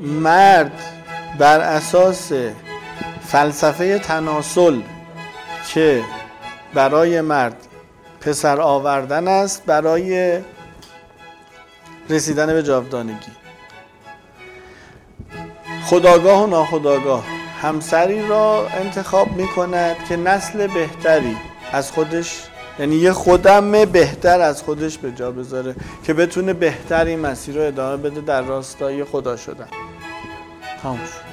مرد بر اساس فلسفه تناسل که برای مرد پسر آوردن است برای رسیدن به جاودانگی. خداگاه و ناخداگاه همسری را انتخاب می کند که نسل بهتری از خودش یعنی یه خودم بهتر از خودش به جا بذاره که بتونه بهتر این مسیر رو ادامه بده در راستای خدا شدن. house